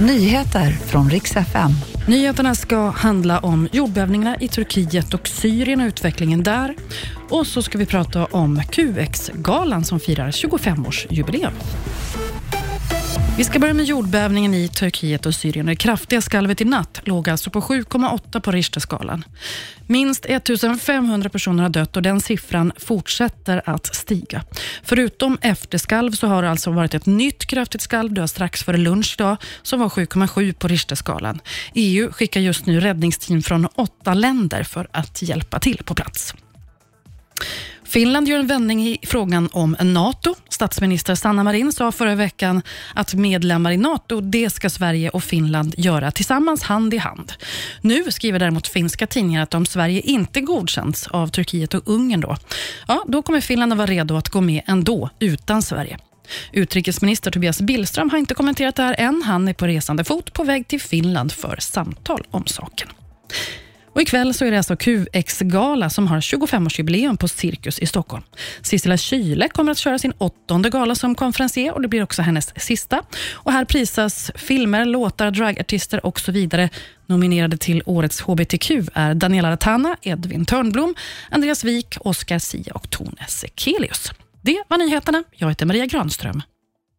Nyheter från riks FM. Nyheterna ska handla om jordbävningarna i Turkiet och Syrien och utvecklingen där. Och så ska vi prata om QX-galan som firar 25-årsjubileum. Vi ska börja med jordbävningen i Turkiet och Syrien. Det kraftiga skalvet i natt låg alltså på 7,8 på Richterskalan. Minst 1500 personer har dött och den siffran fortsätter att stiga. Förutom efterskalv så har det alltså varit ett nytt kraftigt skalv, det var strax före lunch idag, som var 7,7 på Richterskalan. EU skickar just nu räddningsteam från åtta länder för att hjälpa till på plats. Finland gör en vändning i frågan om NATO. Statsminister Sanna Marin sa förra veckan att medlemmar i NATO, det ska Sverige och Finland göra tillsammans hand i hand. Nu skriver däremot finska tidningar att om Sverige inte godkänts av Turkiet och Ungern då, ja, då kommer Finland att vara redo att gå med ändå, utan Sverige. Utrikesminister Tobias Billström har inte kommenterat det här än. Han är på resande fot på väg till Finland för samtal om saken. Och ikväll så är det alltså QX-gala som har 25-årsjubileum på Cirkus i Stockholm. Sissela Kyle kommer att köra sin åttonde gala som konferencier och det blir också hennes sista. Och här prisas filmer, låtar, dragartister och så vidare. Nominerade till årets HBTQ är Daniela Ratana, Edvin Törnblom, Andreas Wik, Oscar Sia och Tone Sekelius. Det var nyheterna. Jag heter Maria Granström.